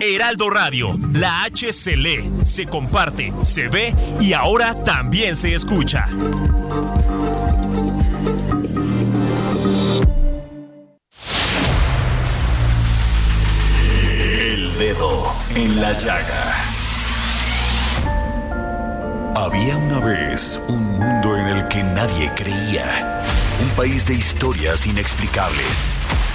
Heraldo Radio, la H se lee, se comparte, se ve y ahora también se escucha. El dedo en la llaga. Había una vez un mundo en el que nadie creía. Un país de historias inexplicables.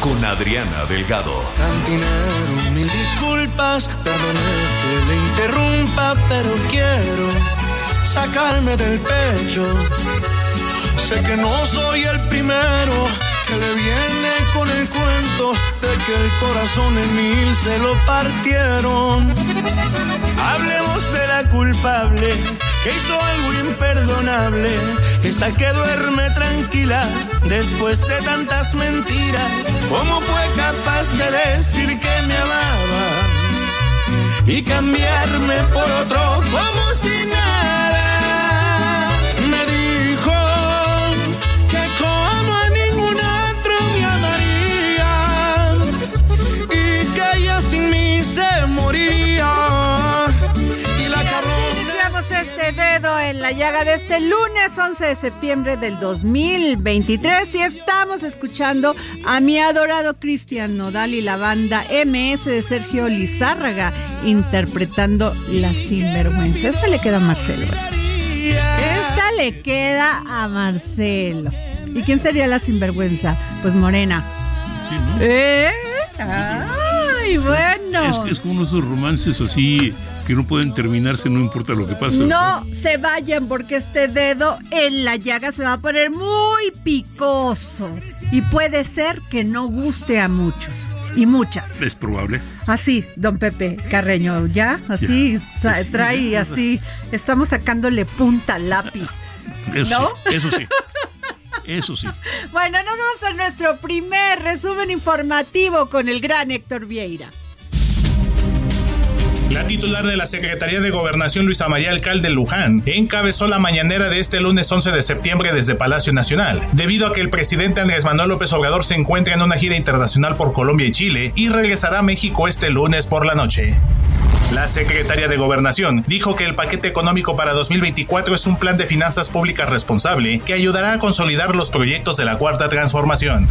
con Adriana Delgado. Cantinero, mil disculpas, perdone que le interrumpa, pero quiero sacarme del pecho. Sé que no soy el primero que le viene con el cuento de que el corazón en mil se lo partieron. Hablemos de la culpable que hizo algo imperdonable, esa que duerme tranquila después de tantas mentiras. ¿Cómo fue capaz de decir que me amaba y cambiarme por otro como si nada? La llaga de este lunes 11 de septiembre del 2023 y estamos escuchando a mi adorado Cristian Nodal y la banda MS de Sergio Lizárraga interpretando La Sinvergüenza. Esta le queda a Marcelo. Esta le queda a Marcelo. ¿Y quién sería la sinvergüenza? Pues Morena. Sí, ¿no? ¿Eh? Ay, bueno. Es, que es como uno de esos romances así que no pueden terminarse, no importa lo que pase. No se vayan porque este dedo en la llaga se va a poner muy picoso. Y puede ser que no guste a muchos y muchas. Es probable. Así, don Pepe Carreño, ¿ya? Así, tra- trae así. Estamos sacándole punta al lápiz. Eso ¿No? sí. Eso sí. Eso sí. Bueno, nos vamos a nuestro primer resumen informativo con el gran Héctor Vieira. La titular de la Secretaría de Gobernación, Luisa María Alcalde Luján, encabezó la mañanera de este lunes 11 de septiembre desde Palacio Nacional, debido a que el presidente Andrés Manuel López Obrador se encuentra en una gira internacional por Colombia y Chile y regresará a México este lunes por la noche. La secretaria de Gobernación dijo que el paquete económico para 2024 es un plan de finanzas públicas responsable que ayudará a consolidar los proyectos de la Cuarta Transformación.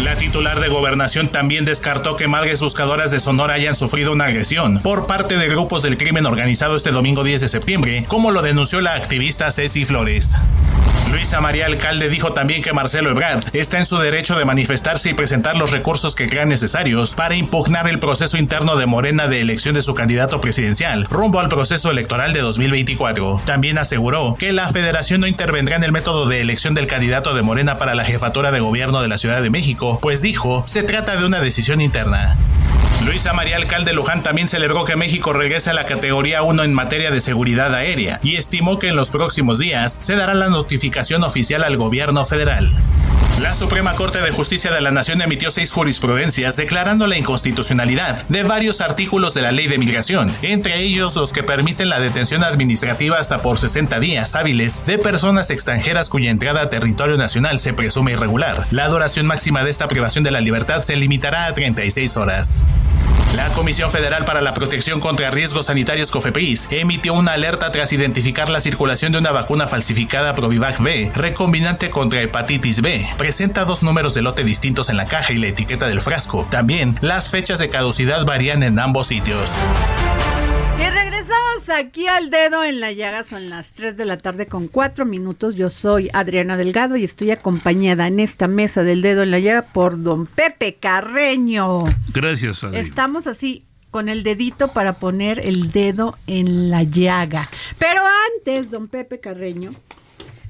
La titular de Gobernación también descartó que madres buscadoras de Sonora hayan sufrido una agresión por parte de grupos del crimen organizado este domingo 10 de septiembre, como lo denunció la activista Ceci Flores. Luisa María Alcalde dijo también que Marcelo Ebrard está en su derecho de manifestarse y presentar los recursos que crean necesarios para impugnar el proceso interno de Morena de elección de su candidato presidencial rumbo al proceso electoral de 2024. También aseguró que la federación no intervendrá en el método de elección del candidato de Morena para la jefatura de gobierno de la Ciudad de México, pues dijo, se trata de una decisión interna. Luisa María Alcalde Luján también celebró que México regrese a la categoría 1 en materia de seguridad aérea y estimó que en los próximos días se dará la notificación oficial al gobierno federal. La Suprema Corte de Justicia de la Nación emitió seis jurisprudencias declarando la inconstitucionalidad de varios artículos de la ley de migración, entre ellos los que permiten la detención administrativa hasta por 60 días hábiles de personas extranjeras cuya entrada a territorio nacional se presume irregular. La duración máxima de esta privación de la libertad se limitará a 36 horas. La Comisión Federal para la Protección contra Riesgos Sanitarios COFEPRIS emitió una alerta tras identificar la circulación de una vacuna falsificada Provivac B, recombinante contra hepatitis B. Presenta dos números de lote distintos en la caja y la etiqueta del frasco. También, las fechas de caducidad varían en ambos sitios. Y regresamos aquí al dedo en la llaga, son las 3 de la tarde con 4 minutos. Yo soy Adriana Delgado y estoy acompañada en esta mesa del dedo en la llaga por don Pepe Carreño. Gracias, Adriana. Estamos así con el dedito para poner el dedo en la llaga. Pero antes, don Pepe Carreño,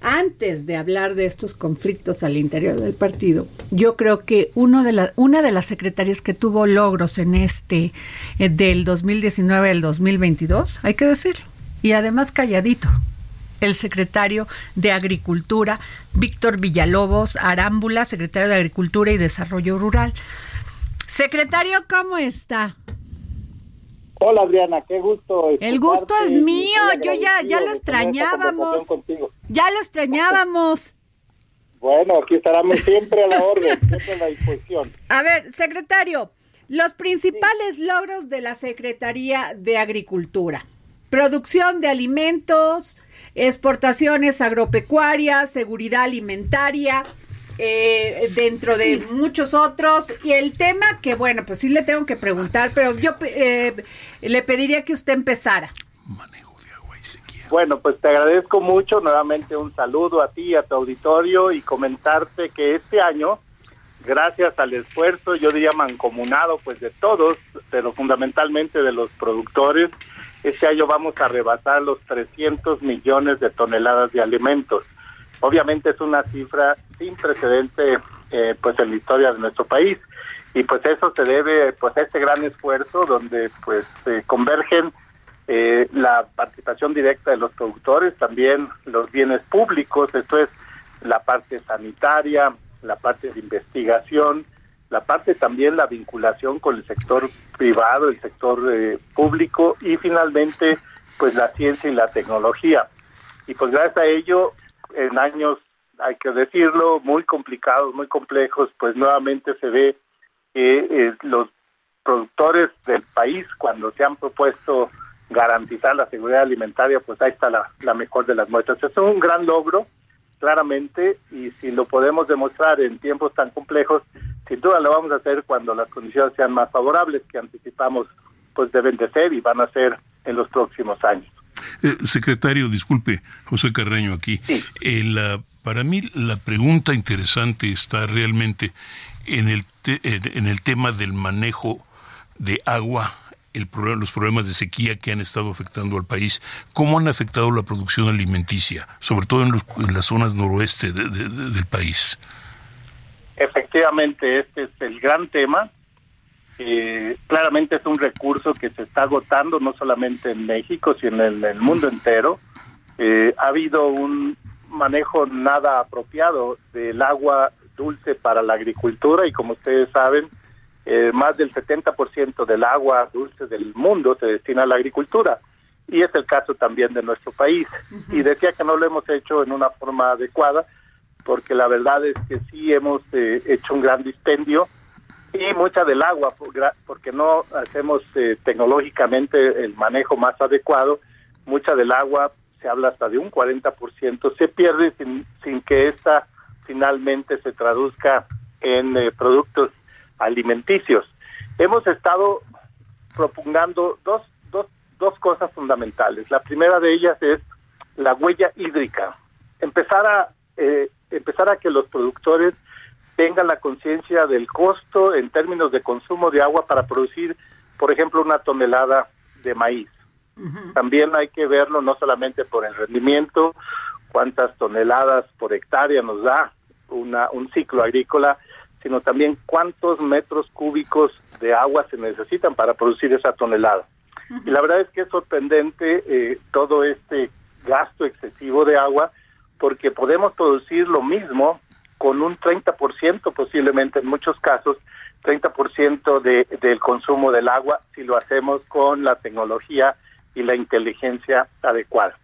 antes de hablar de estos conflictos al interior del partido, yo creo que uno de la, una de las secretarias que tuvo logros en este eh, del 2019 al 2022, hay que decirlo, y además calladito, el secretario de Agricultura, Víctor Villalobos Arámbula, secretario de Agricultura y Desarrollo Rural. Secretario, ¿cómo está? Hola Adriana, qué gusto. El gusto es mío, yo ya, ya lo extrañábamos. Ya lo extrañábamos. Bueno, aquí estaremos siempre a la orden, siempre a la disposición. A ver, secretario, los principales logros de la Secretaría de Agricultura. Producción de alimentos, exportaciones agropecuarias, seguridad alimentaria, eh, dentro de muchos otros. Y el tema que, bueno, pues sí le tengo que preguntar, pero yo eh, le pediría que usted empezara. Bueno, pues te agradezco mucho. Nuevamente un saludo a ti, a tu auditorio y comentarte que este año, gracias al esfuerzo, yo diría mancomunado, pues de todos, pero fundamentalmente de los productores, este año vamos a rebasar los 300 millones de toneladas de alimentos. Obviamente es una cifra sin precedente eh, pues en la historia de nuestro país y pues eso se debe pues a este gran esfuerzo donde pues se convergen eh, la participación directa de los productores, también los bienes públicos, esto es la parte sanitaria, la parte de investigación, la parte también la vinculación con el sector privado, el sector eh, público y finalmente pues la ciencia y la tecnología. Y pues gracias a ello en años, hay que decirlo, muy complicados, muy complejos, pues nuevamente se ve que eh, los productores del país, cuando se han propuesto garantizar la seguridad alimentaria, pues ahí está la, la mejor de las muestras. Es un gran logro, claramente, y si lo podemos demostrar en tiempos tan complejos, sin duda lo vamos a hacer cuando las condiciones sean más favorables, que anticipamos pues deben de ser y van a ser en los próximos años. Eh, secretario, disculpe, José Carreño aquí. Eh, para mí la pregunta interesante está realmente en el, en el tema del manejo de agua, el los problemas de sequía que han estado afectando al país. ¿Cómo han afectado la producción alimenticia, sobre todo en, en las zonas noroeste del país? Efectivamente, este es el gran tema eh, claramente es un recurso que se está agotando no solamente en México, sino en el mundo entero. Eh, ha habido un manejo nada apropiado del agua dulce para la agricultura y como ustedes saben, eh, más del 70% del agua dulce del mundo se destina a la agricultura y es el caso también de nuestro país. Y decía que no lo hemos hecho en una forma adecuada porque la verdad es que sí hemos eh, hecho un gran dispendio y mucha del agua, porque no hacemos eh, tecnológicamente el manejo más adecuado, mucha del agua, se habla hasta de un 40%, se pierde sin, sin que esta finalmente se traduzca en eh, productos alimenticios. Hemos estado propugando dos, dos, dos cosas fundamentales. La primera de ellas es la huella hídrica. Empezar a, eh, empezar a que los productores tengan la conciencia del costo en términos de consumo de agua para producir, por ejemplo, una tonelada de maíz. También hay que verlo no solamente por el rendimiento, cuántas toneladas por hectárea nos da una, un ciclo agrícola, sino también cuántos metros cúbicos de agua se necesitan para producir esa tonelada. Y la verdad es que es sorprendente eh, todo este gasto excesivo de agua, porque podemos producir lo mismo con un 30% posiblemente en muchos casos, 30% de, del consumo del agua si lo hacemos con la tecnología y la inteligencia adecuada.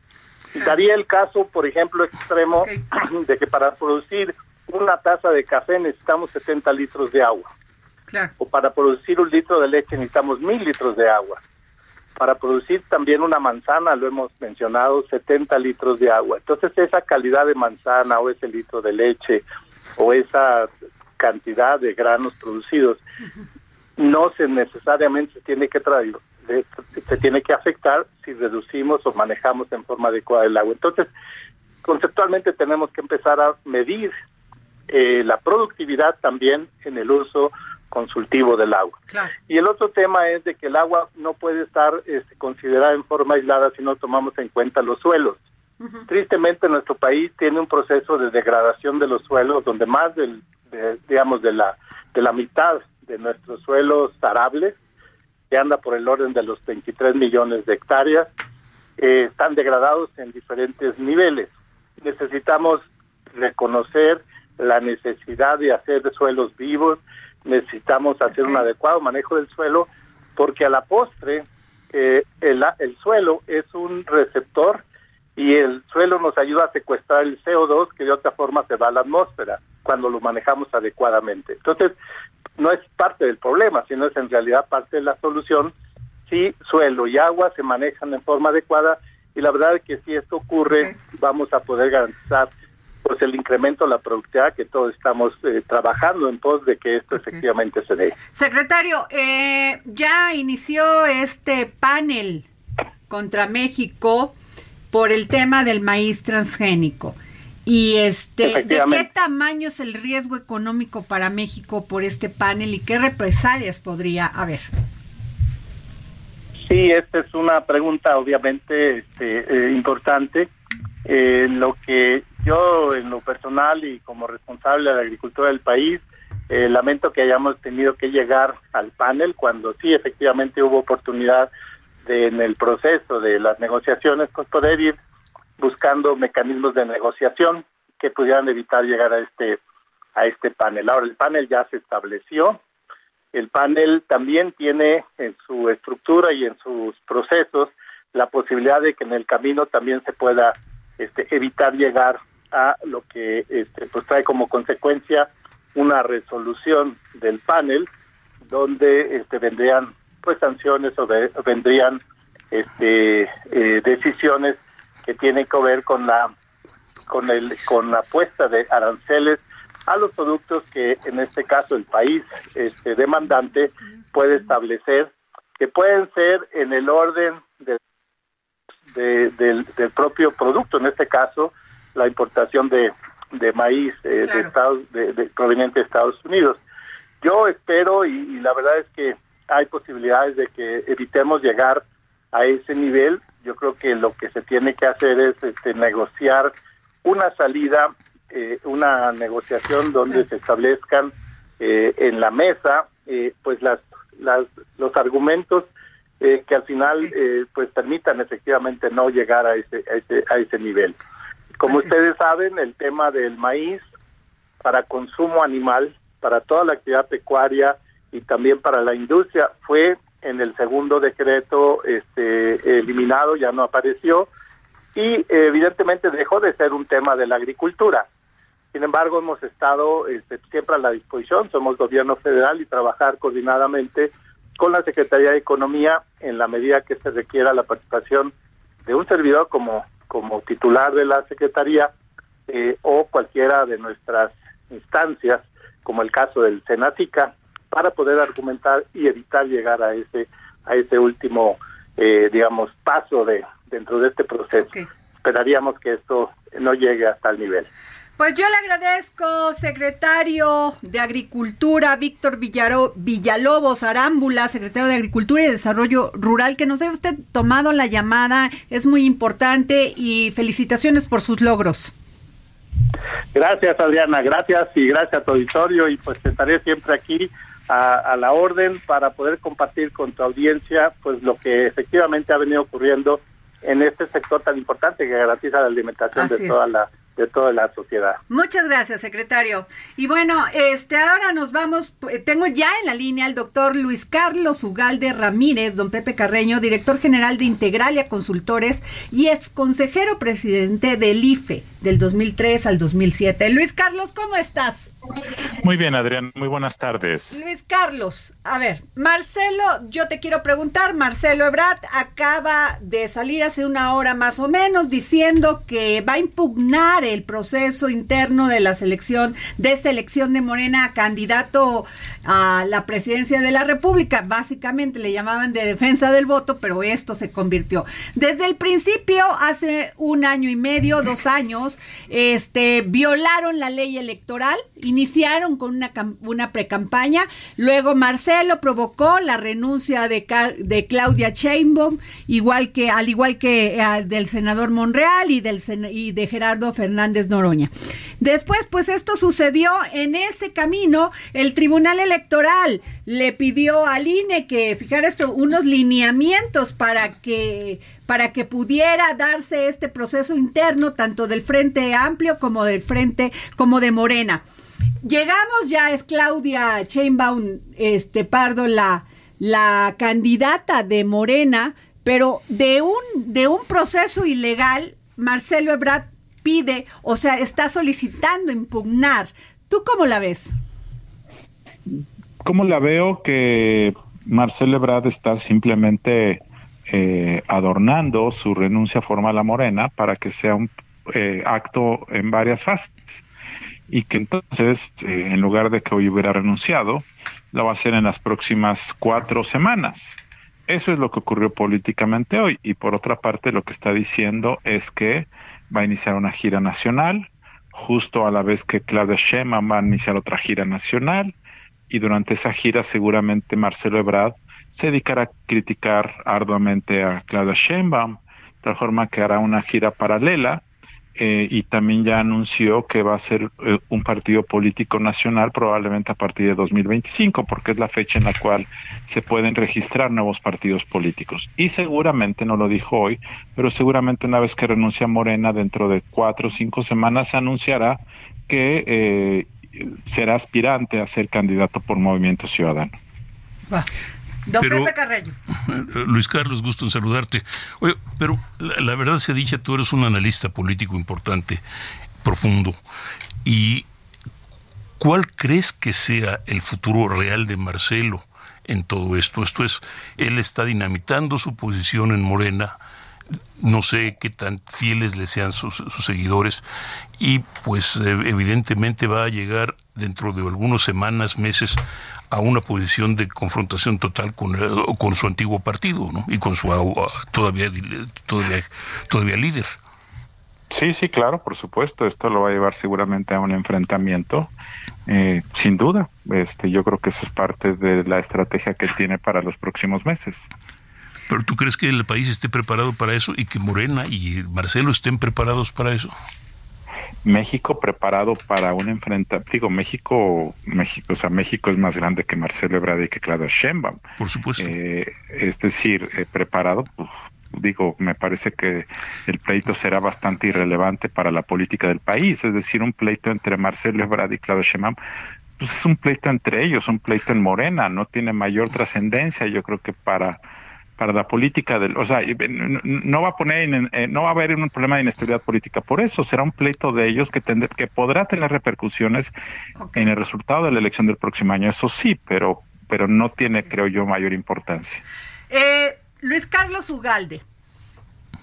Daría el caso, por ejemplo, extremo de que para producir una taza de café necesitamos 70 litros de agua. O para producir un litro de leche necesitamos mil litros de agua. Para producir también una manzana, lo hemos mencionado, 70 litros de agua. Entonces esa calidad de manzana o ese litro de leche o esa cantidad de granos producidos no se necesariamente tiene que se tiene que afectar si reducimos o manejamos en forma adecuada el agua. Entonces, conceptualmente tenemos que empezar a medir eh, la productividad también en el uso consultivo del agua. Y el otro tema es de que el agua no puede estar este, considerada en forma aislada si no tomamos en cuenta los suelos. Tristemente nuestro país tiene un proceso de degradación de los suelos donde más del, digamos de la de la mitad de nuestros suelos arables que anda por el orden de los 23 millones de hectáreas eh, están degradados en diferentes niveles. Necesitamos reconocer la necesidad de hacer suelos vivos, necesitamos hacer un adecuado manejo del suelo, porque a la postre eh, el, el suelo es un receptor y el suelo nos ayuda a secuestrar el CO2 que de otra forma se va a la atmósfera cuando lo manejamos adecuadamente. Entonces, no es parte del problema, sino es en realidad parte de la solución si suelo y agua se manejan en forma adecuada y la verdad es que si esto ocurre vamos a poder garantizar pues el incremento de la productividad que todos estamos eh, trabajando en pos de que esto efectivamente se dé. Secretario, eh, ya inició este panel contra México por el tema del maíz transgénico. Y este, ¿de qué tamaño es el riesgo económico para México por este panel y qué represalias podría haber? Sí, esta es una pregunta obviamente este, eh, importante. Eh, lo que yo en lo personal y como responsable de la agricultura del país, eh, lamento que hayamos tenido que llegar al panel cuando sí efectivamente hubo oportunidad de, en el proceso de las negociaciones con poder ir buscando mecanismos de negociación que pudieran evitar llegar a este a este panel. Ahora el panel ya se estableció. El panel también tiene en su estructura y en sus procesos la posibilidad de que en el camino también se pueda este, evitar llegar a lo que este, pues trae como consecuencia una resolución del panel donde este, vendrían pues sanciones o, vendrían este, eh, decisiones que tienen que ver con la con el con la puesta de aranceles a los productos que en este caso el país este demandante puede establecer que pueden ser en el orden de, del, propio producto en este caso la importación de, de maíz eh, de Estados de, proveniente de Estados Unidos. Yo espero y la verdad es que hay posibilidades de que evitemos llegar a ese nivel. Yo creo que lo que se tiene que hacer es este, negociar una salida, eh, una negociación donde se establezcan eh, en la mesa eh, pues las, las los argumentos que al final pues permitan efectivamente no llegar a ese a ese, a ese nivel. Como ustedes saben, el tema del maíz para consumo animal, para toda la actividad pecuaria y también para la industria fue en el segundo decreto este, eliminado, ya no apareció, y evidentemente dejó de ser un tema de la agricultura. Sin embargo, hemos estado este, siempre a la disposición, somos gobierno federal y trabajar coordinadamente con la Secretaría de Economía en la medida que se requiera la participación de un servidor como, como titular de la Secretaría eh, o cualquiera de nuestras instancias, como el caso del Senatica, para poder argumentar y evitar llegar a ese a ese último eh, digamos paso de dentro de este proceso. Esperaríamos que esto no llegue hasta el nivel pues yo le agradezco, secretario de Agricultura, Víctor Villaro, Villalobos Arámbula, secretario de Agricultura y Desarrollo Rural, que nos haya usted tomado la llamada, es muy importante y felicitaciones por sus logros. Gracias, Adriana, gracias y gracias a tu auditorio y pues estaré siempre aquí a, la orden para poder compartir con tu audiencia pues lo que efectivamente ha venido ocurriendo en este sector tan importante que garantiza la alimentación de toda la de toda la sociedad. Muchas gracias, secretario. Y bueno, este ahora nos vamos, eh, tengo ya en la línea al doctor Luis Carlos Ugalde Ramírez, don Pepe Carreño, director general de Integralia Consultores y ex consejero presidente del IFE, del 2003 al 2007. Luis Carlos, ¿cómo estás? Muy bien, Adrián, muy buenas tardes. Luis Carlos, a ver, Marcelo, yo te quiero preguntar, Marcelo Ebrard acaba de salir hace una hora más o menos diciendo que va a impugnar el proceso interno de la selección, de selección de Morena candidato a la presidencia de la República. Básicamente le llamaban de defensa del voto, pero esto se convirtió. Desde el principio, hace un año y medio, dos años, este, violaron la ley electoral, iniciaron con una, una precampaña, luego Marcelo provocó la renuncia de, de Claudia Sheinbaum, igual que, al igual que eh, del senador Monreal y, del, y de Gerardo Fernández Noroña. Después, pues esto sucedió en ese camino, el Tribunal Electoral le pidió al INE que fijara esto, unos lineamientos para que para que pudiera darse este proceso interno tanto del Frente Amplio como del Frente como de Morena. Llegamos ya es Claudia Chainbaum este Pardo la la candidata de Morena, pero de un de un proceso ilegal Marcelo Ebrard pide, o sea, está solicitando impugnar. ¿Tú cómo la ves? ¿Cómo la veo que Marcelo Ebrard está simplemente eh, adornando su renuncia formal a Morena para que sea un eh, acto en varias fases y que entonces, eh, en lugar de que hoy hubiera renunciado, lo va a hacer en las próximas cuatro semanas. Eso es lo que ocurrió políticamente hoy. Y por otra parte, lo que está diciendo es que va a iniciar una gira nacional, justo a la vez que Claudia Sheinbaum va a iniciar otra gira nacional, y durante esa gira seguramente Marcelo Ebrard se dedicará a criticar arduamente a Claudia Sheinbaum, de tal forma que hará una gira paralela eh, y también ya anunció que va a ser eh, un partido político nacional probablemente a partir de 2025, porque es la fecha en la cual se pueden registrar nuevos partidos políticos. Y seguramente, no lo dijo hoy, pero seguramente una vez que renuncia Morena, dentro de cuatro o cinco semanas, se anunciará que eh, será aspirante a ser candidato por Movimiento Ciudadano. Don Pepe Carreño. Luis Carlos, gusto en saludarte. Oye, pero la, verdad se dicha, tú eres un analista político importante, profundo. ¿Y cuál crees que sea el futuro real de Marcelo en todo esto? Esto es, él está dinamitando su posición en Morena, no sé qué tan fieles le sean sus, sus, seguidores y pues evidentemente va a llegar dentro de algunas semanas, meses a una posición de confrontación total con, eh, con su antiguo partido ¿no? y con su todavía, todavía, todavía líder. Sí, sí, claro, por supuesto. Esto lo va a llevar seguramente a un enfrentamiento, eh, sin duda. Este, yo creo que eso es parte de la estrategia que tiene para los próximos meses. Pero tú crees que el país esté preparado para eso y que Morena y Marcelo estén preparados para eso? México preparado para un enfrentamiento, digo, México, México, o sea, México es más grande que Marcelo Ebrard y que Claudia Sheinbaum. Por supuesto. Eh, es decir, eh, preparado, pues, digo, me parece que el pleito será bastante irrelevante para la política del país, es decir, un pleito entre Marcelo Ebrard y Claudia Sheinbaum, pues es un pleito entre ellos, un pleito en Morena, no tiene mayor trascendencia, yo creo que para para la política del, o sea, no va a poner, eh, no va a haber un problema de inestabilidad política. Por eso será un pleito de ellos que que podrá tener repercusiones en el resultado de la elección del próximo año. Eso sí, pero, pero no tiene, creo yo, mayor importancia. Eh, Luis Carlos Ugalde,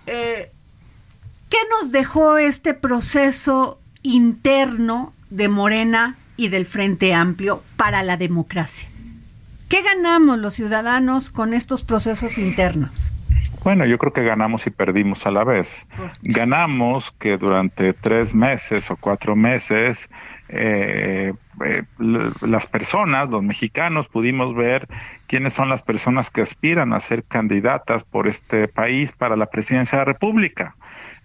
eh, ¿qué nos dejó este proceso interno de Morena y del Frente Amplio para la democracia? ¿Qué ganamos los ciudadanos con estos procesos internos? Bueno, yo creo que ganamos y perdimos a la vez. Ganamos que durante tres meses o cuatro meses eh, eh, las personas, los mexicanos, pudimos ver quiénes son las personas que aspiran a ser candidatas por este país para la presidencia de la República.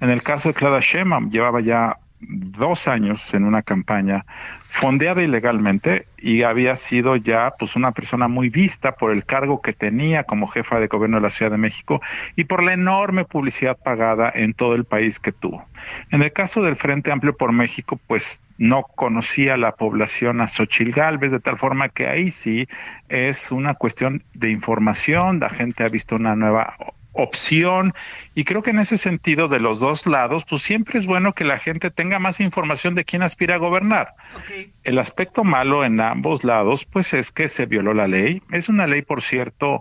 En el caso de Claudia Sheinbaum, llevaba ya dos años en una campaña fondeada ilegalmente y había sido ya pues una persona muy vista por el cargo que tenía como jefa de gobierno de la Ciudad de México y por la enorme publicidad pagada en todo el país que tuvo. En el caso del Frente Amplio por México, pues no conocía la población a Xochil Gálvez, de tal forma que ahí sí es una cuestión de información, la gente ha visto una nueva opción y creo que en ese sentido de los dos lados, pues siempre es bueno que la gente tenga más información de quién aspira a gobernar. El aspecto malo en ambos lados, pues es que se violó la ley. Es una ley, por cierto,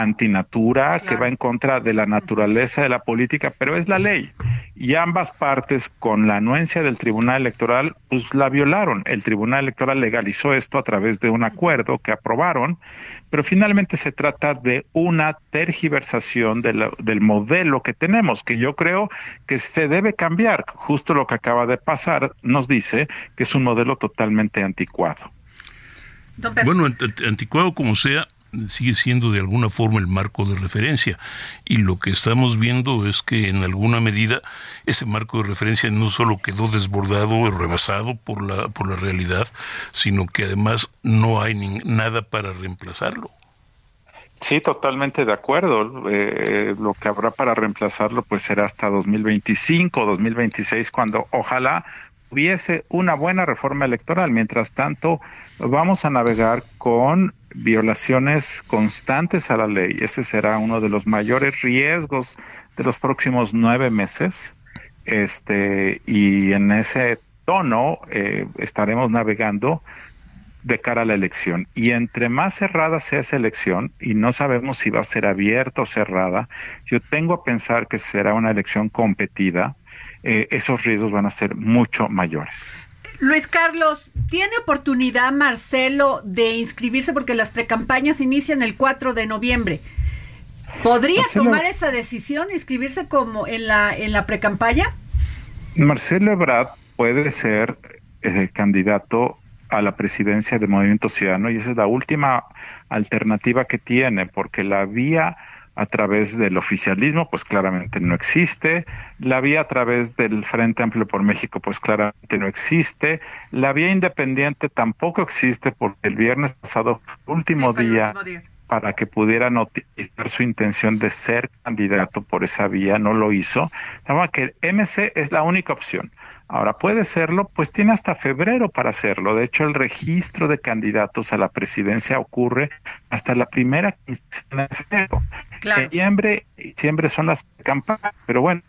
antinatura, que va en contra de la naturaleza de la política, pero es la ley. Y ambas partes, con la anuencia del Tribunal Electoral, pues la violaron. El Tribunal Electoral legalizó esto a través de un acuerdo que aprobaron, pero finalmente se trata de una tergiversación del modelo que tenemos, que yo creo que se debe cambiar. Justo lo que acaba de pasar nos dice que es un modelo totalmente anticuado. Bueno, anticuado como sea, sigue siendo de alguna forma el marco de referencia y lo que estamos viendo es que en alguna medida ese marco de referencia no solo quedó desbordado o rebasado por la por la realidad sino que además no hay nada para reemplazarlo Sí, totalmente de acuerdo. Eh, lo que habrá para reemplazarlo pues será hasta 2025, 2026, cuando ojalá hubiese una buena reforma electoral. Mientras tanto, vamos a navegar con violaciones constantes a la ley. Ese será uno de los mayores riesgos de los próximos nueve meses. Este, y en ese tono eh, estaremos navegando de cara a la elección. Y entre más cerrada sea esa elección, y no sabemos si va a ser abierta o cerrada, yo tengo a pensar que será una elección competida, eh, esos riesgos van a ser mucho mayores. Luis Carlos, ¿tiene oportunidad Marcelo de inscribirse porque las precampañas inician el 4 de noviembre? ¿Podría tomar esa decisión, inscribirse como en la en la precampaña? Marcelo Ebrard puede ser eh, candidato a la presidencia del Movimiento Ciudadano y esa es la última alternativa que tiene porque la vía a través del oficialismo, pues claramente no existe. La vía a través del Frente Amplio por México, pues claramente no existe. La vía independiente tampoco existe porque el viernes pasado, último, día, para que pudiera notificar su intención de ser candidato por esa vía, no lo hizo. que el MC es la única opción. Ahora, puede serlo, pues tiene hasta febrero para hacerlo. De hecho, el registro de candidatos a la presidencia ocurre hasta la primera quincena de febrero. Claro. Noviembre y diciembre son las campañas, pero bueno,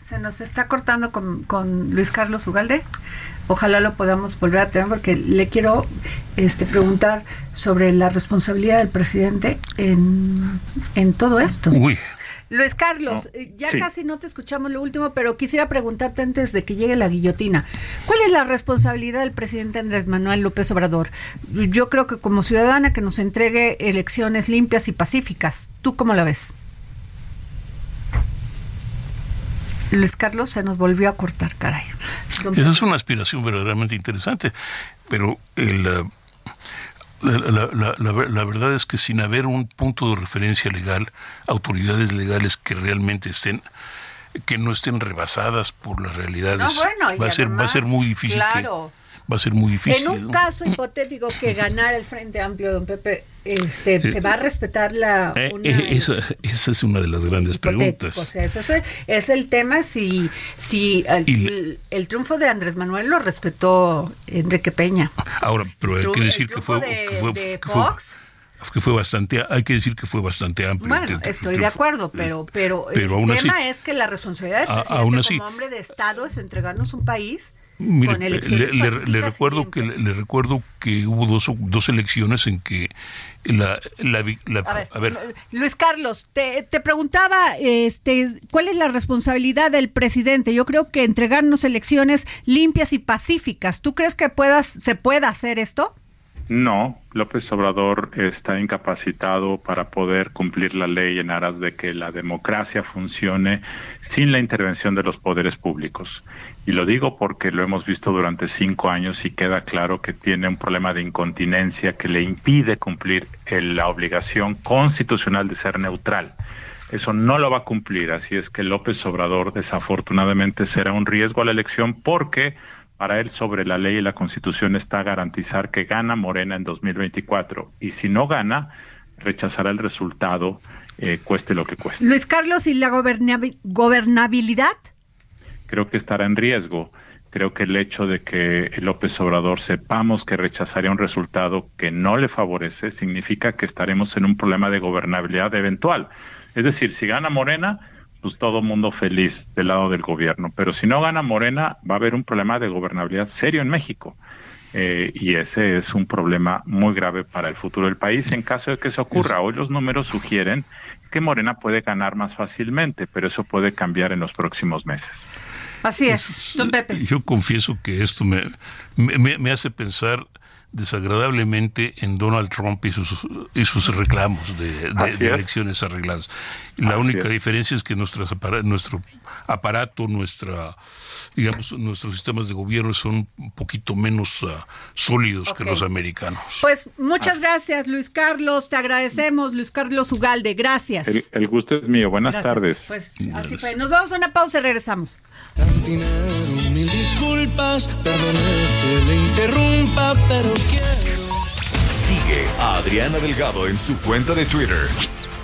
se nos está cortando con, con, Luis Carlos Ugalde. Ojalá lo podamos volver a tener porque le quiero este, preguntar sobre la responsabilidad del presidente en, en todo esto. Uy, Luis Carlos, eh, ya casi no te escuchamos lo último, pero quisiera preguntarte antes de que llegue la guillotina. ¿Cuál es la responsabilidad del presidente Andrés Manuel López Obrador? Yo creo que como ciudadana que nos entregue elecciones limpias y pacíficas. ¿Tú cómo la ves? Luis Carlos se nos volvió a cortar, caray. Esa es una aspiración verdaderamente interesante, pero el... Eh, la, verdad es que sin haber un punto de referencia legal, autoridades legales que realmente estén que no estén rebasadas por las realidades, va a ser va a ser muy difícil claro va a ser muy difícil. En un caso hipotético que ganara el Frente Amplio, don Pepe, este, ¿se va a respetar la... Eh, eh, esa, es una de las grandes preguntas. O sea, es, el tema si, si el, triunfo de Andrés Manuel lo respetó Enrique Peña. Ahora, pero hay que decir que fue... que fue bastante hay que decir que fue bastante amplio bueno estoy de acuerdo pero pero, el tema es que la responsabilidad del presidente como hombre de estado es entregarnos un país le, recuerdo que le, recuerdo que hubo dos, dos elecciones en que la, a, ver, Luis Carlos te, te, preguntaba este cuál es la responsabilidad del presidente yo creo que entregarnos elecciones limpias y pacíficas. Tú crees que puedas se pueda hacer esto no, López Obrador está incapacitado para poder cumplir la ley en aras de que la democracia funcione sin la intervención de los poderes públicos. Y lo digo porque lo hemos visto durante cinco años y queda claro que tiene un problema de incontinencia que le impide cumplir la obligación constitucional de ser neutral. Eso no lo va a cumplir, así es que López Obrador desafortunadamente será un riesgo a la elección porque para él sobre la ley y la constitución está garantizar que gana Morena en 2024 y si no gana, rechazará el resultado, eh, cueste lo que cueste. Luis Carlos, ¿y la gobernabilidad? creo que estará en riesgo. Creo que el hecho de que López Obrador sepamos que rechazaría un resultado que no le favorece significa que estaremos en un problema de gobernabilidad eventual. Es decir, si gana Morena, pues todo mundo feliz del lado del gobierno. Pero si no gana Morena, va a haber un problema de gobernabilidad serio en México. Eh, y ese es un problema muy grave para el futuro del país en caso de que eso ocurra. Hoy los números sugieren que Morena puede ganar más fácilmente, pero eso puede cambiar en los próximos meses. Así es, don Pepe. Yo confieso que esto me, me, me hace pensar desagradablemente en Donald Trump y sus, y sus reclamos de, elecciones arregladas. La única diferencia es que nuestro aparato, nuestra digamos, nuestros sistemas de gobierno son un poquito menos ah, sólidos que los americanos. Pues muchas gracias, Luis Carlos. Te agradecemos, Luis Carlos Ugalde. Gracias. El, gusto es mío. Buenas tardes. Pues así fue. Nos vamos a una pausa y regresamos. mil disculpas, que le interrumpa, pero quiero. Sigue a Adriana Delgado en su cuenta de Twitter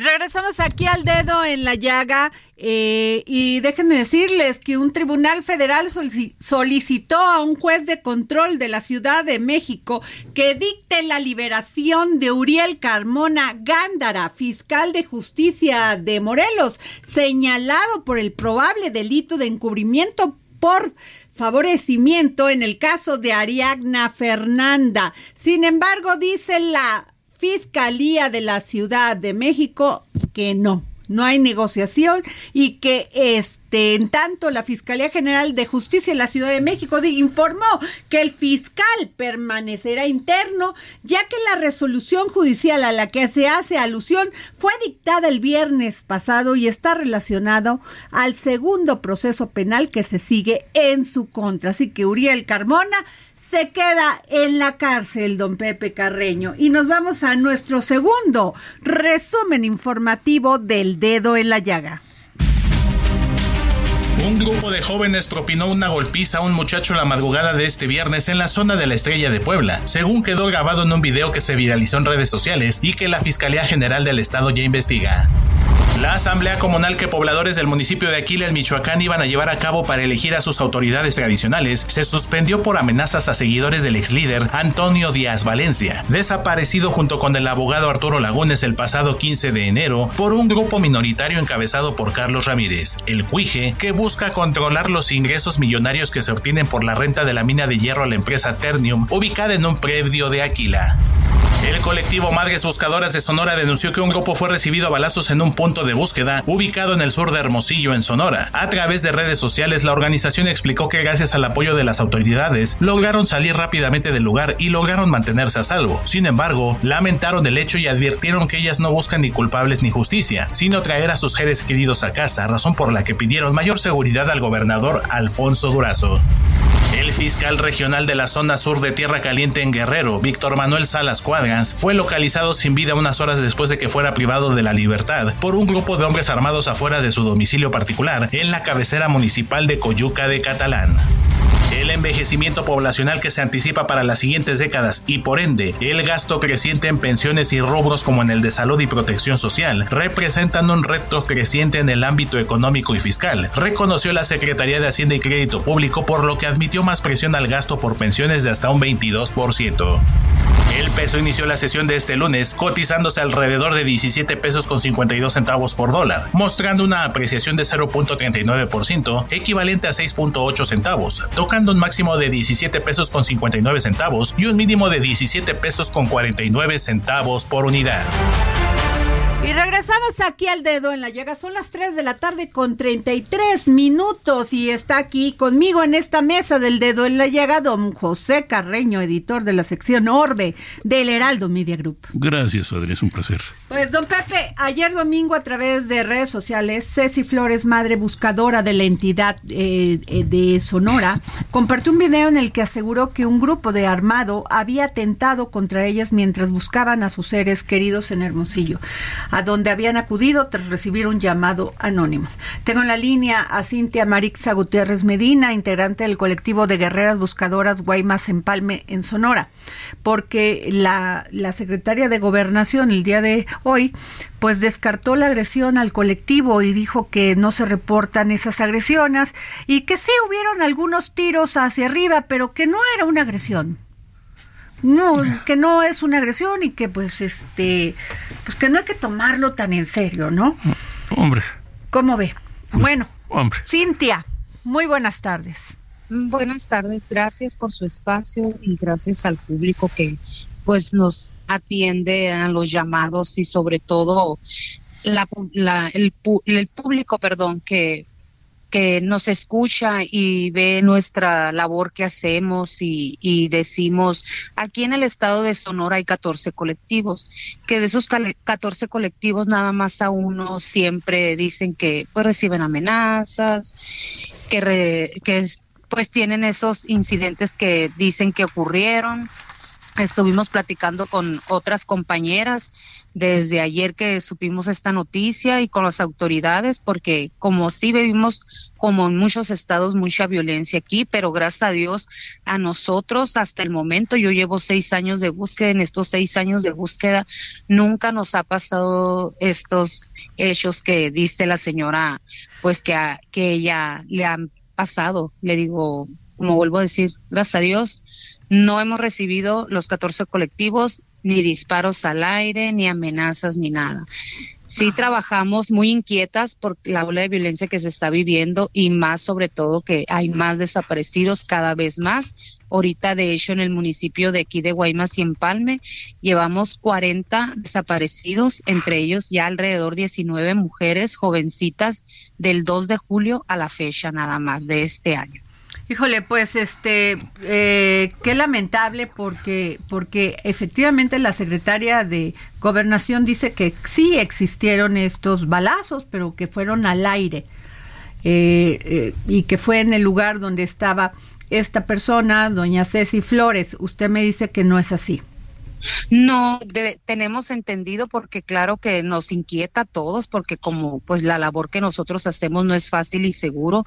Regresamos aquí al dedo en la llaga eh, y déjenme decirles que un tribunal federal solicitó a un juez de control de la Ciudad de México que dicte la liberación de Uriel Carmona Gándara, fiscal de justicia de Morelos, señalado por el probable delito de encubrimiento por favorecimiento en el caso de Ariagna Fernanda. Sin embargo, dice la Fiscalía de la Ciudad de México que no, no hay negociación y que este en tanto la Fiscalía General de Justicia de la Ciudad de México informó que el fiscal permanecerá interno ya que la resolución judicial a la que se hace alusión fue dictada el viernes pasado y está relacionado al segundo proceso penal que se sigue en su contra. Así que Uriel Carmona se queda en la cárcel, don Pepe Carreño. Y nos vamos a nuestro segundo resumen informativo del dedo en la llaga. Un grupo de jóvenes propinó una golpiza a un muchacho la madrugada de este viernes en la zona de la Estrella de Puebla, según quedó grabado en un video que se viralizó en redes sociales y que la Fiscalía General del Estado ya investiga. La asamblea comunal que pobladores del municipio de Aquiles, Michoacán, iban a llevar a cabo para elegir a sus autoridades tradicionales se suspendió por amenazas a seguidores del ex líder Antonio Díaz Valencia, desaparecido junto con el abogado Arturo Lagunes el pasado 15 de enero por un grupo minoritario encabezado por Carlos Ramírez, el Cuije, que busca controlar los ingresos millonarios que se obtienen por la renta de la mina de hierro a la empresa Ternium, ubicada en un predio de Aquila. El colectivo Madres Buscadoras de Sonora denunció que un grupo fue recibido a balazos en un punto de búsqueda ubicado en el sur de Hermosillo, en Sonora. A través de redes sociales, la organización explicó que gracias al apoyo de las autoridades, lograron salir rápidamente del lugar y lograron mantenerse a salvo. Sin embargo, lamentaron el hecho y advirtieron que ellas no buscan ni culpables ni justicia, sino traer a sus seres queridos a casa, razón por la que pidieron mayor seguridad al gobernador Alfonso Durazo. El fiscal regional de la zona sur de Tierra Caliente en Guerrero, Víctor Manuel Salas Cuadras, fue localizado sin vida unas horas después de que fuera privado de la libertad por un grupo de hombres armados afuera de su domicilio particular en la cabecera municipal de Coyuca de Catalán. El envejecimiento poblacional que se anticipa para las siguientes décadas y por ende el gasto creciente en pensiones y rubros como en el de salud y protección social representan un reto creciente en el ámbito económico y fiscal, reconoció la Secretaría de Hacienda y Crédito Público por lo que admitió más presión al gasto por pensiones de hasta un 22%. El peso inició la sesión de este lunes cotizándose alrededor de 17 pesos con 52 centavos por dólar, mostrando una apreciación de 0.39%, equivalente a 6.8 centavos, tocando un máximo de 17 pesos con 59 centavos y un mínimo de 17 pesos con 49 centavos por unidad. Y regresamos aquí al dedo en la llaga. Son las 3 de la tarde con 33 minutos y está aquí conmigo en esta mesa del dedo en la llaga don José Carreño, editor de la sección Orbe del Heraldo Media Group. Gracias, Adri, es un placer. Pues don Pepe, ayer domingo a través de redes sociales, Ceci Flores, madre buscadora de la entidad eh, eh, de Sonora, compartió un video en el que aseguró que un grupo de armado había atentado contra ellas mientras buscaban a sus seres queridos en Hermosillo a donde habían acudido tras recibir un llamado anónimo. Tengo en la línea a Cintia Marixa Gutiérrez Medina, integrante del colectivo de guerreras buscadoras Guaymas Empalme en Sonora, porque la, la secretaria de Gobernación el día de hoy pues descartó la agresión al colectivo y dijo que no se reportan esas agresiones y que sí hubieron algunos tiros hacia arriba, pero que no era una agresión. No, que no es una agresión y que pues este, pues que no hay que tomarlo tan en serio, ¿no? Hombre. ¿Cómo ve? Pues, bueno, hombre. Cintia, muy buenas tardes. Buenas tardes, gracias por su espacio y gracias al público que pues nos atiende a los llamados y sobre todo la, la, el, el público, perdón, que que nos escucha y ve nuestra labor que hacemos y, y, decimos, aquí en el estado de Sonora hay 14 colectivos, que de esos 14 colectivos nada más a uno siempre dicen que pues reciben amenazas, que, que pues tienen esos incidentes que dicen que ocurrieron. Estuvimos platicando con otras compañeras desde ayer que supimos esta noticia y con las autoridades, porque como sí vivimos, como en muchos estados, mucha violencia aquí, pero gracias a Dios, a nosotros hasta el momento, yo llevo seis años de búsqueda, en estos seis años de búsqueda nunca nos ha pasado estos hechos que dice la señora, pues que, a, que ella le han pasado. Le digo, como vuelvo a decir, gracias a Dios, no hemos recibido los 14 colectivos ni disparos al aire, ni amenazas, ni nada. Sí trabajamos muy inquietas por la ola de violencia que se está viviendo y más sobre todo que hay más desaparecidos cada vez más. Ahorita, de hecho, en el municipio de aquí de Guaymas y Empalme, llevamos 40 desaparecidos, entre ellos ya alrededor 19 mujeres jovencitas del 2 de julio a la fecha nada más de este año. Híjole, pues este, eh, qué lamentable porque, porque efectivamente la secretaria de Gobernación dice que sí existieron estos balazos, pero que fueron al aire eh, eh, y que fue en el lugar donde estaba esta persona, doña Ceci Flores. Usted me dice que no es así. No, tenemos entendido porque claro que nos inquieta a todos porque como pues la labor que nosotros hacemos no es fácil y seguro,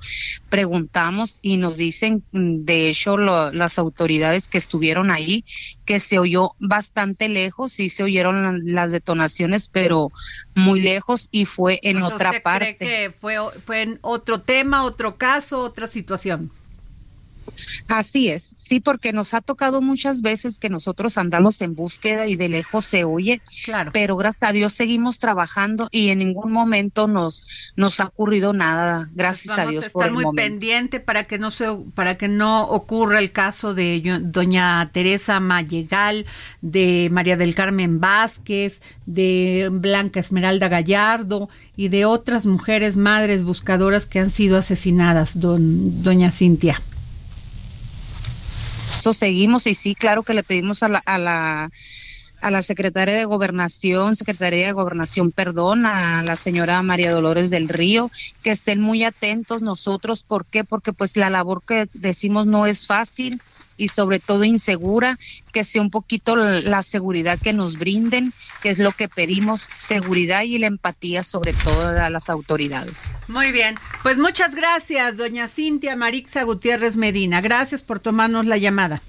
preguntamos y nos dicen mm, de hecho las autoridades que estuvieron ahí que se oyó bastante lejos, sí se oyeron las detonaciones pero muy lejos y fue en otra parte. Cree que fue, fue en otro tema, otro caso, otra situación? Así es, sí, porque nos ha tocado muchas veces que nosotros andamos en búsqueda y de lejos se oye, claro. pero gracias a Dios seguimos trabajando y en ningún momento nos nos ha ocurrido nada, gracias Vamos a Dios a por estar el muy momento. pendiente para que no se para que no ocurra el caso de yo- doña Teresa Mallegal, de María del Carmen Vázquez, de Blanca Esmeralda Gallardo y de otras mujeres madres buscadoras que han sido asesinadas, don doña Cintia. Eso seguimos y sí, claro que le pedimos a la, a la a la secretaria de Gobernación, Secretaría de Gobernación, perdón, a la señora María Dolores del Río, que estén muy atentos nosotros. ¿Por qué? Porque pues la labor que decimos no es fácil y sobre todo insegura, que sea un poquito la, la seguridad que nos brinden, que es lo que pedimos, seguridad y la empatía sobre todo a las autoridades. Muy bien, pues muchas gracias, doña Cintia Marixa Gutiérrez Medina. Gracias por tomarnos la llamada.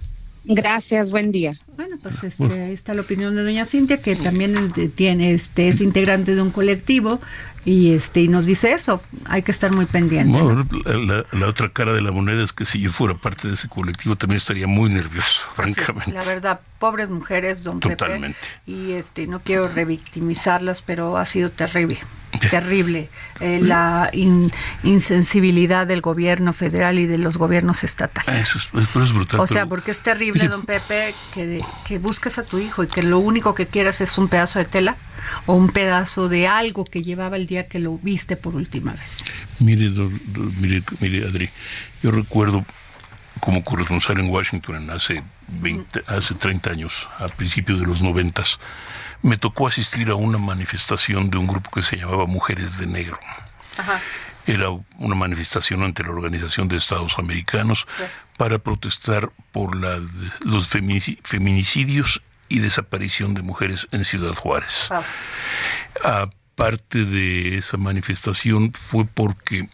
Gracias, buen día. Bueno, pues este, ahí está la opinión de doña Cintia, que también eh, tiene, este, es integrante de un colectivo y este y nos dice eso. Hay que estar muy pendiente. Bueno, la, otra cara de la moneda es que si yo fuera parte de ese colectivo también estaría muy nervioso, francamente. La verdad, pobres mujeres, don Totalmente. Pepe. Y este, no quiero revictimizarlas, pero ha sido terrible, terrible eh, la in- insensibilidad del gobierno federal y de los gobiernos estatales. Eso es, eso es brutal. O sea, porque es terrible, don Pepe, que, que busques a tu hijo y que lo único que quieras es un pedazo de tela o un pedazo de algo que llevaba el día que lo viste por última vez. Mire, do- do- mire, mire, Adri, yo recuerdo como corresponsal en Washington hace 20, hace 30 años, a principios de los 90, me tocó asistir a una manifestación de un grupo que se llamaba Mujeres de Negro. Era una manifestación ante la Organización de Estados Americanos para protestar por la, los feminici- feminicidios y desaparición de mujeres en Ciudad Juárez. Aparte de esa manifestación fue porque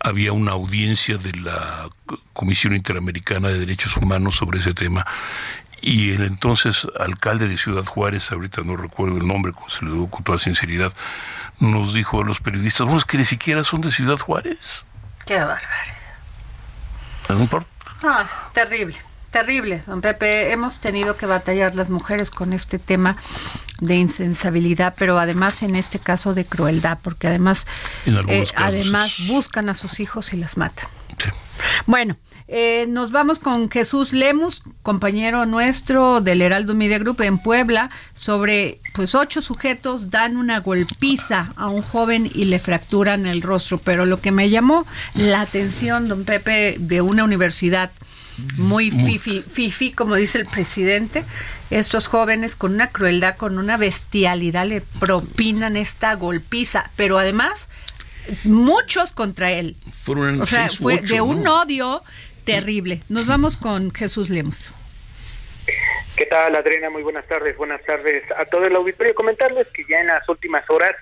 había una audiencia de la Comisión Interamericana de Derechos Humanos sobre ese tema y el entonces alcalde de Ciudad Juárez, ahorita no recuerdo el nombre, se lo digo con toda sinceridad, nos dijo a los periodistas, bueno, es que ni siquiera son de Ciudad Juárez. Qué bárbaro. No importa. Terrible, terrible, don Pepe. Hemos tenido que batallar las mujeres con este tema de insensibilidad, pero además en este caso de crueldad, porque además, eh, además buscan a sus hijos y las matan. Bueno, eh, nos vamos con Jesús Lemus, compañero nuestro del Heraldo Media Group en Puebla, sobre pues ocho sujetos dan una golpiza a un joven y le fracturan el rostro. Pero lo que me llamó la atención, don Pepe, de una universidad muy fifi, fifi, como dice el presidente, estos jóvenes con una crueldad, con una bestialidad le propinan esta golpiza, pero además muchos contra él. Fueron O sea, seis fue ocho, de un ¿no? odio terrible. Nos vamos con Jesús Lemos. ¿Qué tal, Adriana? Muy buenas tardes. Buenas tardes a todo el auditorio. Comentarles que ya en las últimas horas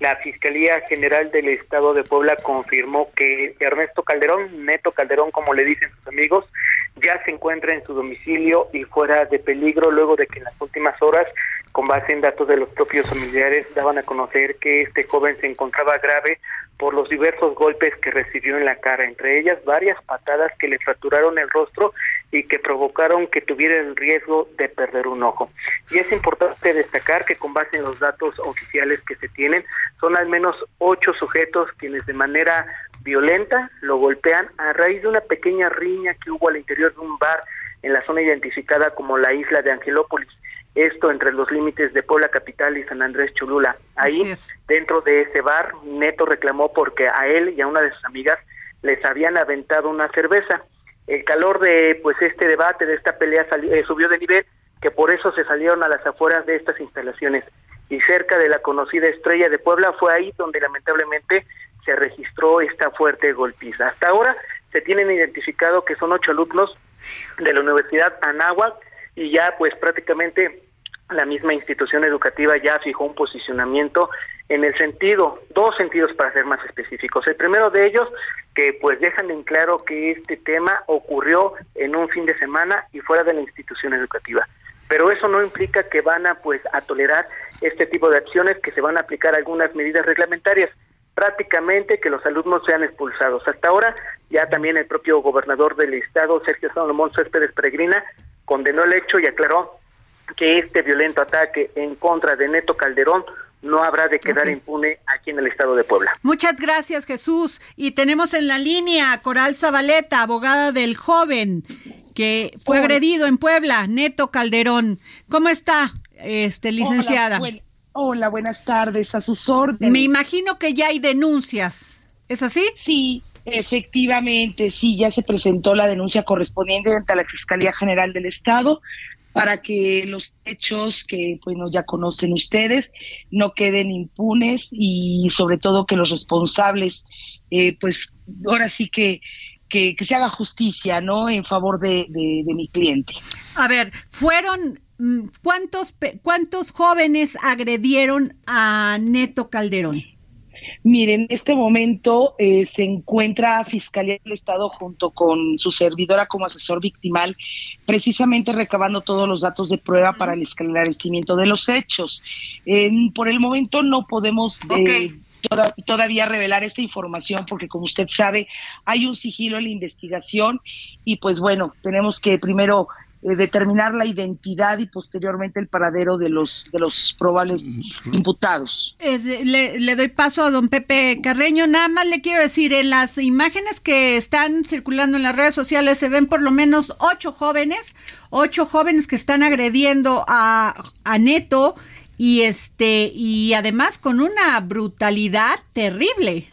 la Fiscalía General del Estado de Puebla confirmó que Ernesto Calderón, Neto Calderón, como le dicen sus amigos, ya se encuentra en su domicilio y fuera de peligro luego de que en las últimas horas, con base en datos de los propios familiares, daban a conocer que este joven se encontraba grave por los diversos golpes que recibió en la cara, entre ellas varias patadas que le fracturaron el rostro y que provocaron que tuviera el riesgo de perder un ojo. Y es importante destacar que con base en los datos oficiales que se tienen, son al menos ocho sujetos quienes de manera violenta lo golpean a raíz de una pequeña riña que hubo al interior de un bar en la zona identificada como la isla de Angelópolis. Esto entre los límites de Puebla Capital y San Andrés Cholula. Ahí, dentro de ese bar, Neto reclamó porque a él y a una de sus amigas les habían aventado una cerveza. El calor de pues este debate, de esta pelea eh, subió de nivel, que por eso se salieron a las afueras de estas instalaciones. Y cerca de la conocida estrella de Puebla fue ahí donde lamentablemente se registró esta fuerte golpiza. Hasta ahora se tienen identificado que son ocho alumnos de la Universidad Anáhuac y ya pues prácticamente la misma institución educativa ya fijó un posicionamiento en el sentido, dos sentidos para ser más específicos. El primero de ellos, que pues dejan en claro que este tema ocurrió en un fin de semana y fuera de la institución educativa. Pero eso no implica que van a pues a tolerar este tipo de acciones, que se van a aplicar algunas medidas reglamentarias. prácticamente que los alumnos sean expulsados. Hasta ahora ya también el propio gobernador del estado, Sergio Salomón Céspedes Peregrina, condenó el hecho y aclaró que este violento ataque en contra de Neto Calderón no habrá de quedar impune aquí en el estado de Puebla. Muchas gracias, Jesús. Y tenemos en la línea a Coral Zabaleta, abogada del joven que fue agredido en Puebla, Neto Calderón. ¿Cómo está, este licenciada? Hola, buenas tardes, a sus órdenes. Me imagino que ya hay denuncias, ¿es así? Sí, efectivamente, sí, ya se presentó la denuncia correspondiente ante la Fiscalía General del Estado para que los hechos que bueno ya conocen ustedes no queden impunes y sobre todo que los responsables eh, pues ahora sí que, que, se haga justicia no en favor de, de, de mi cliente. A ver fueron mm, cuántos cuántos jóvenes agredieron a Neto Calderón Miren, en este momento eh, se encuentra Fiscalía del Estado junto con su servidora como asesor victimal, precisamente recabando todos los datos de prueba para el esclarecimiento de los hechos. por el momento no podemos eh, todavía revelar esta información porque como usted sabe hay un sigilo en la investigación y pues bueno, tenemos que primero eh, determinar la identidad y posteriormente el paradero de los de los probables imputados. le, doy paso a don Pepe Carreño. Nada más le quiero decir, en las imágenes que están circulando en las redes sociales se ven por lo menos ocho jóvenes, ocho jóvenes que están agrediendo a, a Neto y este y además con una brutalidad terrible.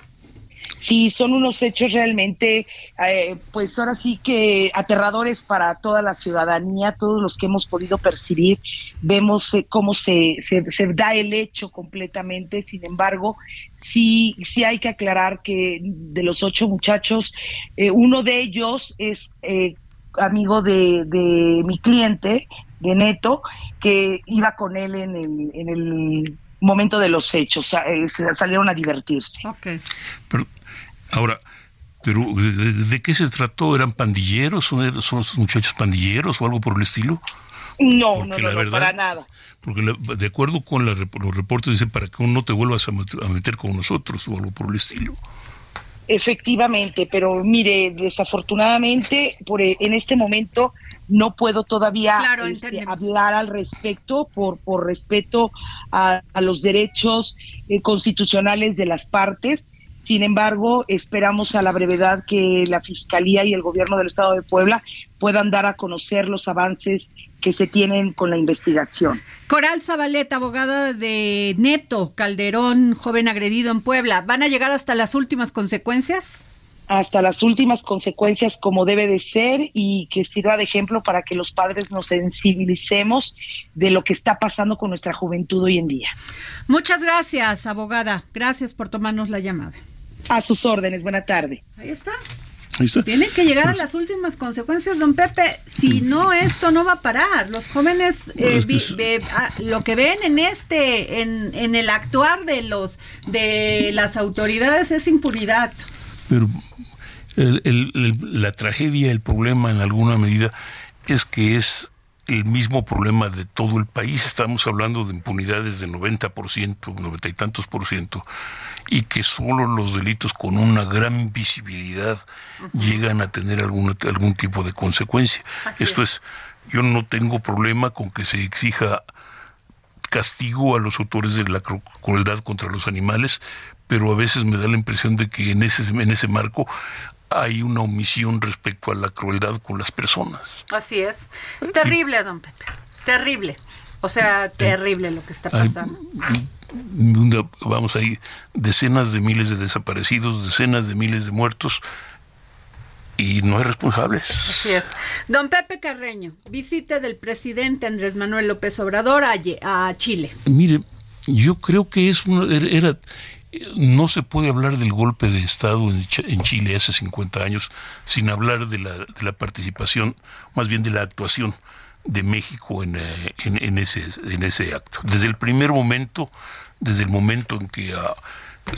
Sí, son unos hechos realmente, eh, pues ahora sí que aterradores para toda la ciudadanía, todos los que hemos podido percibir, vemos eh, cómo se, se, da el hecho completamente, sin embargo, sí, sí hay que aclarar que de los ocho muchachos, eh, uno de ellos es amigo de, de mi cliente, de Neto, que iba con él en el, en el momento de los hechos, salieron a divertirse. Okay. Ahora, pero ¿de qué se trató? ¿Eran pandilleros? ¿Son, son muchachos pandilleros o algo por el estilo? No, no, no, para nada. Porque de acuerdo con los reportes dice para que no te vuelvas a meter, con nosotros o algo por el estilo. Efectivamente, pero mire, desafortunadamente por, e, en este momento no puedo todavía este, hablar al respecto por, por respeto a, los derechos eh, constitucionales de las partes sin embargo, esperamos a la brevedad que la Fiscalía y el Gobierno del Estado de Puebla puedan dar a conocer los avances que se tienen con la investigación. Coral Zabaleta, abogada de Neto Calderón, joven agredido en Puebla, ¿van a llegar hasta las últimas consecuencias? hasta las últimas consecuencias como debe de ser y que sirva de ejemplo para que los padres nos sensibilicemos de lo que está pasando con nuestra juventud hoy en día. Muchas gracias, abogada. Gracias por tomarnos la llamada. A sus órdenes, buena tarde. Ahí está. Tienen que llegar a pues las últimas consecuencias, don Pepe. Si no, esto no va a parar. Los jóvenes eh, ah, lo que ven en este, en, en el actuar de los de las autoridades es impunidad. Pero la tragedia, el problema en alguna medida es que es el mismo problema de todo el país. Estamos hablando de impunidades de 90%, 90 y tantos por ciento y que solo los delitos con una gran visibilidad llegan a tener algún, algún tipo de consecuencia. Esto es. yo no tengo problema con que se exija castigo a los autores de la crueldad contra los animales, pero a veces me da la impresión de que en ese, en ese marco hay una omisión respecto a la crueldad con las personas. Así es. Terrible, don Pepe. Terrible. O sea, terrible lo que está pasando vamos ahí, decenas de miles de desaparecidos, decenas de miles de muertos y no hay responsables. Así es. Don Pepe Carreño, visita del presidente Andrés Manuel López Obrador a, a Chile. Mire, yo creo que es era, no se puede hablar del golpe de Estado en, en Chile hace 50 años sin hablar de la, de la participación, más bien de la actuación de México en, eh, en, ese, en ese acto. Desde el primer momento, desde el momento en que ah,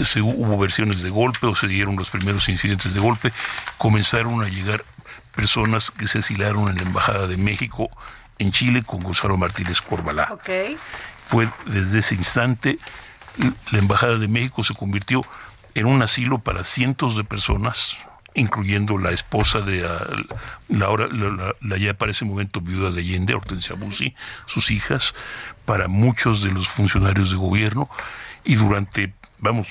se hubo versiones de golpe o se dieron los primeros incidentes de golpe, comenzaron a llegar personas que se asilaron en la Embajada de México en Chile con Gonzalo Martínez Corbalá. Fue desde ese instante la Embajada de México se convirtió en un asilo para cientos de personas, incluyendo la esposa de ah, la, ahora, la, ya para ese momento viuda de Allende, Hortensia Bussi, sus hijas, para muchos de los funcionarios de gobierno, y durante, vamos,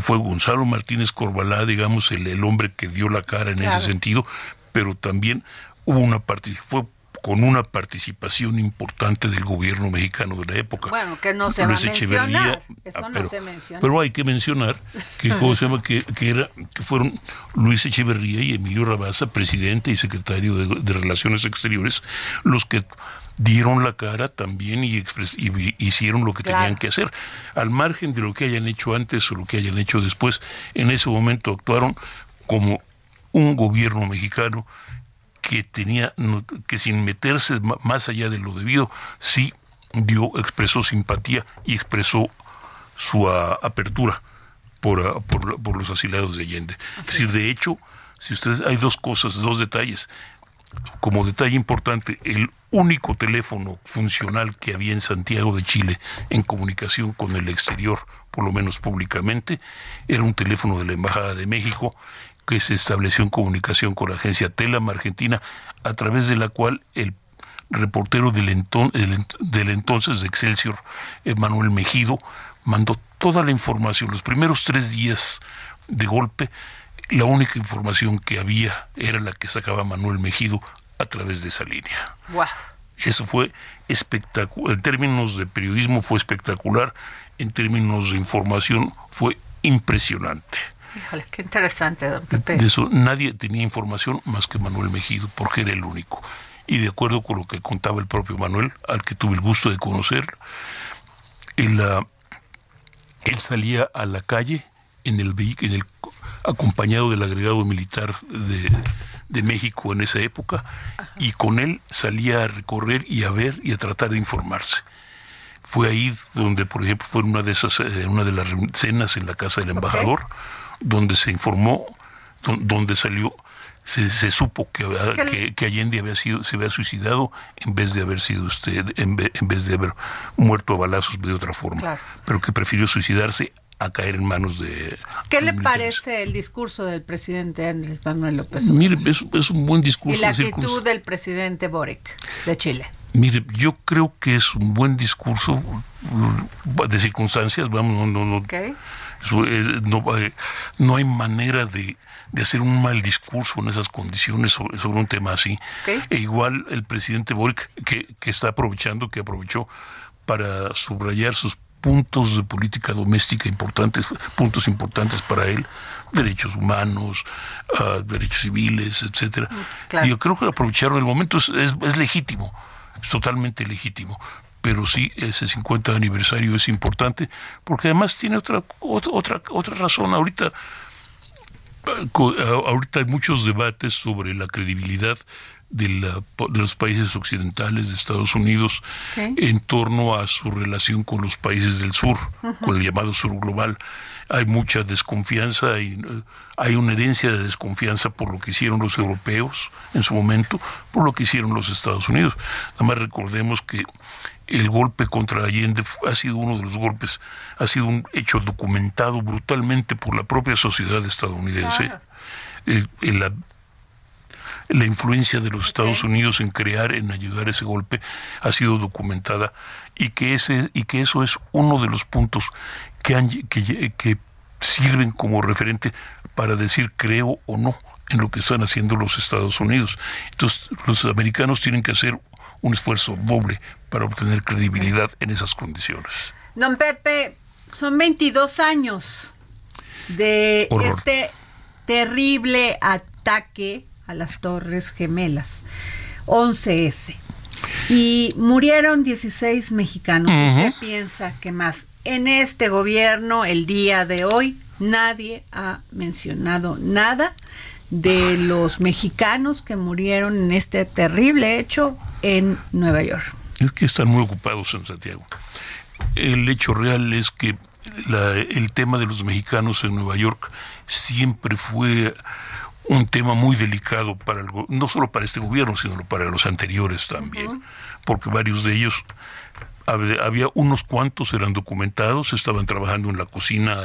fue Gonzalo Martínez Corbalá, digamos, el, el hombre que dio la cara en ese sentido, pero también hubo una fue con una participación importante del gobierno mexicano de la época. Bueno, que no se Luis va a mencionar. Eso ah, pero, no se menciona. Pero hay que mencionar que, ¿cómo se llama? Que, que, era, que fueron Luis Echeverría y Emilio Rabaza, presidente y secretario de, Relaciones Exteriores, los que dieron la cara también y, y hicieron lo que tenían que hacer. Al margen de lo que hayan hecho antes o lo que hayan hecho después, en ese momento actuaron como un gobierno mexicano que tenía que sin meterse más allá de lo debido sí dio expresó simpatía y expresó su apertura por, por, los asilados de Allende. Es decir, de hecho, si ustedes hay dos cosas, dos detalles. Como detalle importante, el único teléfono funcional que había en Santiago de Chile en comunicación con el exterior, por lo menos públicamente, era un teléfono de la Embajada de México que se estableció en comunicación con la agencia Telam Argentina, a través de la cual el reportero del, entonces de Excelsior, Manuel Mejido, mandó toda la información. Los primeros tres días de golpe, la única información que había era la que sacaba Manuel Mejido a través de esa línea. Eso fue espectacular. En términos de periodismo fue espectacular. En términos de información fue impresionante. Híjole, qué interesante, don Pepe. De eso nadie tenía información más que Manuel Mejido, porque era el único. Y de acuerdo con lo que contaba el propio Manuel, al que tuve el gusto de conocer, él, ah, él salía a la calle en el, en el acompañado del agregado militar de, de México en esa época, y con él salía a recorrer y a ver y a tratar de informarse fue ahí donde, por ejemplo, fue una de esas, eh, una de las cenas en la casa del embajador, donde se informó, donde salió, se, supo que, que, Allende había sido, se había suicidado en vez de haber sido usted, en, vez de haber muerto a balazos de otra forma, pero que prefirió suicidarse a caer en manos de... ¿Qué le parece el discurso del presidente Andrés Manuel López Obrador? Mire, es, un buen discurso. Y la actitud del presidente Boric de Chile. Mire, yo creo que es un buen discurso de circunstancias, vamos, no, no, no, no hay manera de, hacer un mal discurso en esas condiciones sobre, un tema así. E igual el presidente Boric, que, que está aprovechando, que aprovechó para subrayar sus puntos de política doméstica importantes, puntos importantes para él, derechos humanos, ah, derechos civiles, etcétera. Y yo creo que aprovecharon el momento es, es legítimo, es totalmente legítimo pero sí ese 50 aniversario es importante porque además tiene otra otra otra razón. Ahorita ahorita hay muchos debates sobre la credibilidad de, la, de, los países occidentales de Estados Unidos en torno a su relación con los países del sur, con el llamado sur global. Hay mucha desconfianza, y eh, hay una herencia de desconfianza por lo que hicieron los europeos en su momento, por lo que hicieron los Estados Unidos. Además recordemos que el golpe contra Allende ha sido uno de los golpes, ha sido un hecho documentado brutalmente por la propia sociedad estadounidense. la, la, influencia de los Estados Unidos en crear, en ayudar ese golpe, ha sido documentada y que, ese, y que eso es uno de los puntos que, que, sirven como referente para decir creo o no en lo que están haciendo los Estados Unidos. Entonces, los americanos tienen que hacer un esfuerzo doble para obtener credibilidad en esas condiciones. Don Pepe, son 22 años de este terrible ataque a las Torres Gemelas, 11S. Y murieron 16 mexicanos. ¿Usted piensa que más? En este gobierno, el día de hoy, nadie ha mencionado nada de los mexicanos que murieron en este terrible hecho en Nueva York. Es que están muy ocupados en Santiago. El hecho real es que el tema de los mexicanos en Nueva York siempre fue un tema muy delicado para el, no solo para este gobierno, sino para los anteriores también, porque varios de ellos había unos cuantos eran documentados, estaban trabajando en la cocina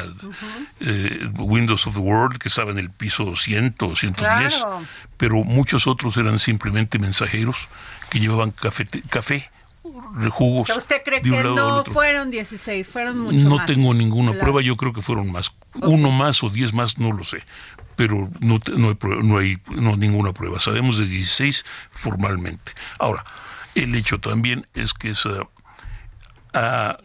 eh, Windows of the World, que estaba en el piso 100 o 110, pero muchos otros eran simplemente mensajeros que llevaban café, café jugos. ¿Usted cree que no fueron 16, fueron No tengo ninguna prueba, yo creo que fueron más. Uno más o 10 más, no lo sé. Pero no, no, hay, no hay no, ninguna prueba. Sabemos de 16 formalmente. Ahora, el hecho también es que esa Ah,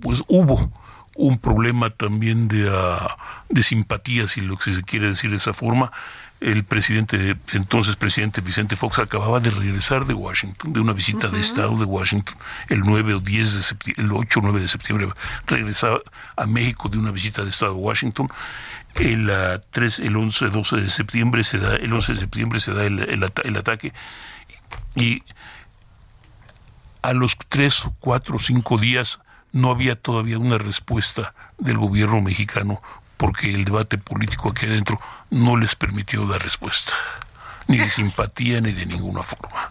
pues hubo un problema también de, uh, de simpatía, si lo que se quiere decir de esa forma. El presidente, entonces presidente Vicente Fox, acababa de regresar de Washington, de una visita de Estado de Washington, el 9 o 10 de septiembre, el 8 o 9 de septiembre, regresaba a México de una visita de Estado de Washington. El, 3, el 11, 12 de septiembre se da, el 11 de septiembre se da el, el ataque y a los tres, cuatro, cinco días no había todavía una respuesta del gobierno mexicano porque el debate político aquí adentro no les permitió dar respuesta, ni de simpatía ni de ninguna forma.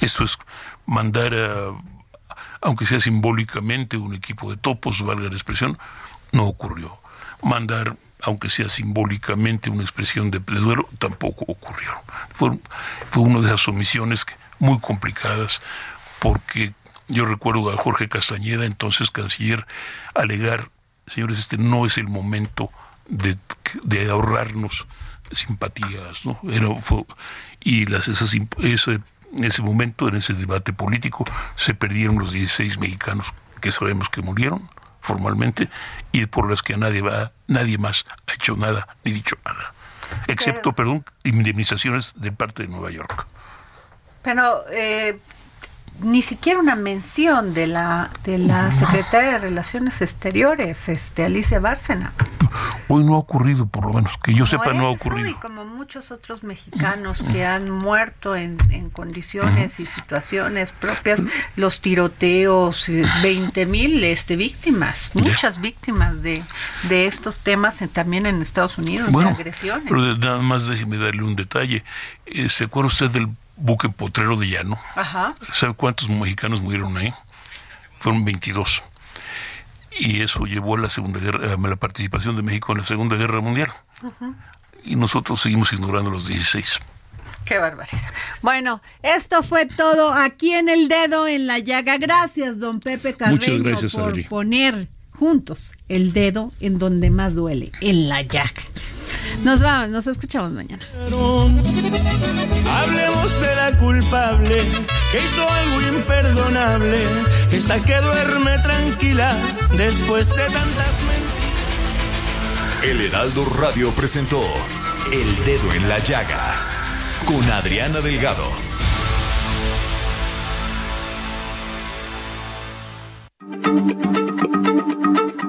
Esto es mandar, aunque sea simbólicamente, un equipo de topos, valga la expresión, no ocurrió. Mandar, aunque sea simbólicamente, una expresión de duelo, tampoco ocurrió. Fue, fue una de esas omisiones muy complicadas, porque yo recuerdo a Jorge Castañeda, entonces canciller, alegar, señores, este no es el momento de, ahorrarnos simpatías, ¿no? y las, esas, ese, en ese momento, en ese debate político, se perdieron los 16 mexicanos que sabemos que murieron formalmente y por las que nadie va, nadie más ha hecho nada ni dicho nada, excepto, perdón, indemnizaciones de parte de Nueva York. Pero eh, ni siquiera una mención de la de la secretaria de Relaciones Exteriores, este Alicia Bárcena. Hoy no ha ocurrido, por lo menos que yo sepa, no ha ocurrido. Y como muchos otros mexicanos que han muerto en, en condiciones y situaciones propias, los tiroteos, 20 mil este, víctimas, muchas víctimas de, de estos temas también en Estados Unidos, de agresiones. Pero nada más déjeme darle un detalle. Eh, ¿Se acuerda usted del buque potrero de llano. Ajá. ¿Sabe cuántos mexicanos murieron ahí? Fueron 22. Y eso llevó a la Segunda Guerra, a la participación de México en la Segunda Guerra Mundial. Y nosotros seguimos ignorando los 16. Qué barbaridad. Bueno, esto fue todo aquí en el dedo en la llaga. Gracias, don Pepe Carreño, por poner juntos el dedo en donde más duele, en la llaga. Nos vamos, nos escuchamos mañana. Hablemos de la culpable que hizo algo imperdonable, esa que duerme tranquila después de tantas mentiras. El Heraldo Radio presentó El Dedo en la Llaga con Adriana Delgado.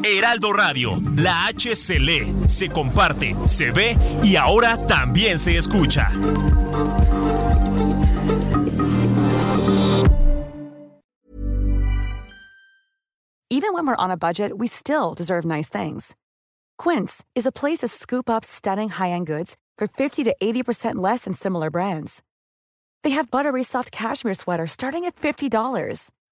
Heraldo Radio, la H se lee, se comparte, se ve y ahora también se escucha. Even when we're on a budget, we still deserve nice things. Quince is a place to scoop up stunning high-end goods for 50 to 80% less than similar brands. They have buttery soft cashmere sweaters starting at $50,